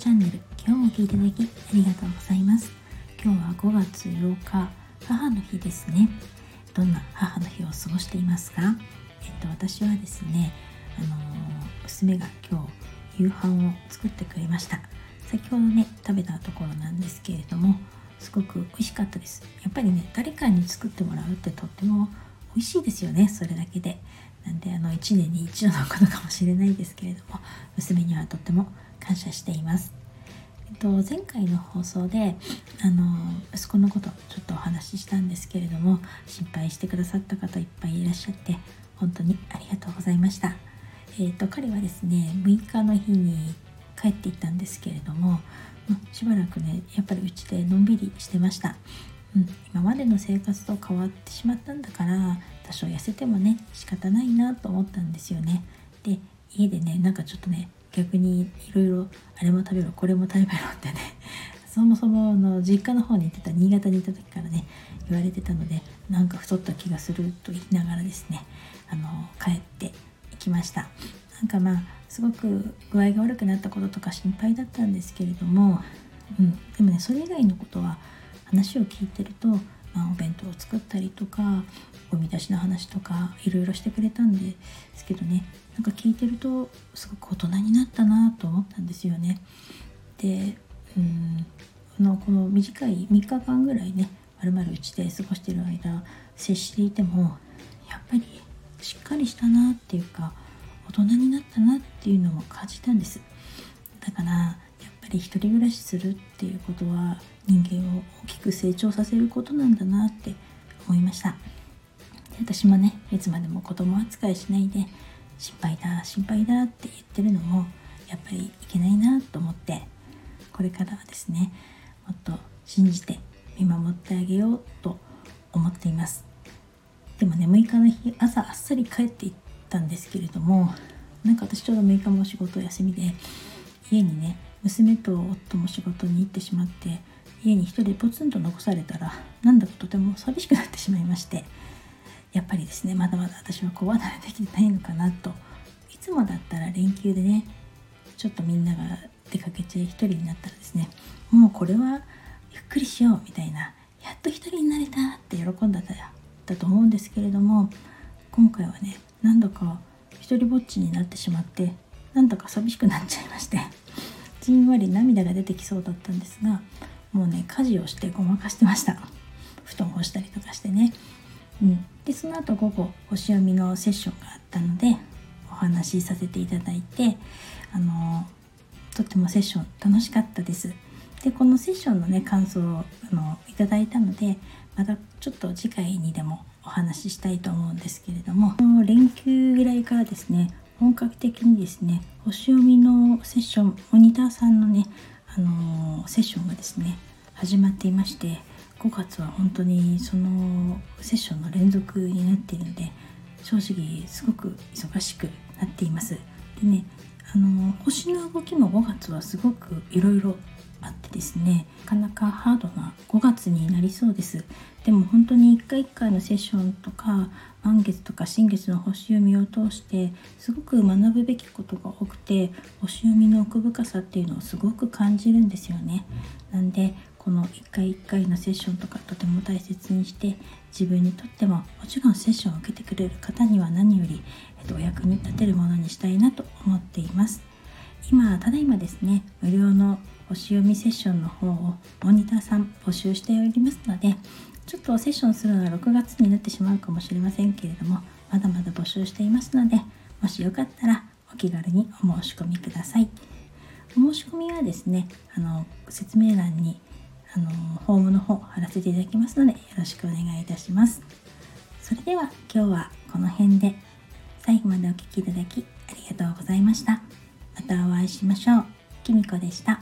チャンネル今日も聞いていただきありがとうございます。今日は5月8日母の日ですね。どんな母の日を過ごしていますか？えっと私はですねあの娘が今日夕飯を作ってくれました。先ほどね食べたところなんですけれどもすごく美味しかったです。やっぱりね誰かに作ってもらうってとっても美味しいですよねそれだけで。なんであの1年に一度のことかもしれないですけれども娘にはとっても感謝しています。えっと、前回の放送であの息子のことちょっとお話ししたんですけれども心配してくださった方いっぱいいらっしゃって本当にありがとうございました。えっと、彼はですね6日の日に帰っていったんですけれどもしばらくねやっぱりうちでのんびりしてました。うん、今までの生活と変わってしまったんだから多少痩せてもね仕方ないなと思ったんですよね。で家でねなんかちょっとね逆にいろいろあれも食べろこれも食べろってねそもそもの実家の方に行ってた新潟にいた時からね言われてたのでなんか太った気がすると言いながらですねあの帰っていきました。なんかまあすごく具合が悪くなったこととか心配だったんですけれども、うん、でもねそれ以外のことは話を聞いてると、まあ、お弁当を作ったりとかゴミ出しの話とかいろいろしてくれたんですけどねなんか聞いてるとすごく大人になったなと思ったんですよね。でうんのこの短い3日間ぐらいねまるまるうちで過ごしてる間接していてもやっぱりしっかりしたなっていうか大人になったなっていうのも感じたんですだからり一人暮らしするっていうことは人間を大きく成長させることなんだなって思いました。私もねいつまでも子供扱いしないで心配だ心配だって言ってるのもやっぱりいけないなと思ってこれからはですねもっと信じて見守ってあげようと思っています。でもね6日の日朝あっさり帰っていったんですけれどもなんか私ちょうど6日も仕事休みで家にね娘と夫も仕事に行ってしまって家に一人ポツンと残されたらなんだかとても寂しくなってしまいましてやっぱりですねまだまだ私は子離れできてないのかなといつもだったら連休でねちょっとみんなが出かけて一人になったらですねもうこれはゆっくりしようみたいなやっと一人になれたって喜んだだと思うんですけれども今回はね何度か一人ぼっちになってしまってなんだか寂しくなっちゃいましてじんわり涙が出てきそうだったんですがもうね家事をしてごまかしてました。布団を干したりとかしてね。うん、でその後午後星読みのセッションがあったのでお話しさせていただいてあのとってもセッション楽しかったです。でこのセッションのね感想をあのいただいたのでまたちょっと次回にでもお話ししたいと思うんですけれども連休ぐらいからですね本格的にですね星読みのセッションモニターさんのねあのセッションがですね始まっていまして5月は本当にそのセッションの連続になっているので正直すごく忙しくなっています。でねあの星の動きも5月はすごくいろいろですね。なかなかハードな5月になりそうです。でも本当に1回1回のセッションとか満月とか新月の星読みを通してすごく学ぶべきことが多くて星読みの奥深さっていうのをすごく感じるんですよね。なんでこの1回1回のセッションとかとても大切にして自分にとってももちろんセッションを受けてくれる方には何より、えっと、お役に立てるものにしたいなと思っています。今ただいまですね無料の星読みセッションの方をモニターさん募集しておりますのでちょっとセッションするのは6月になってしまうかもしれませんけれどもまだまだ募集していますのでもしよかったらお気軽にお申し込みください。お申し込みはですねあの説明欄にあのホームの方貼らせていただきますのでよろしくお願いいたします。それでは今日はこの辺で最後までお聴きいただきありがとうございました。またお会いしましょう。きみこでした。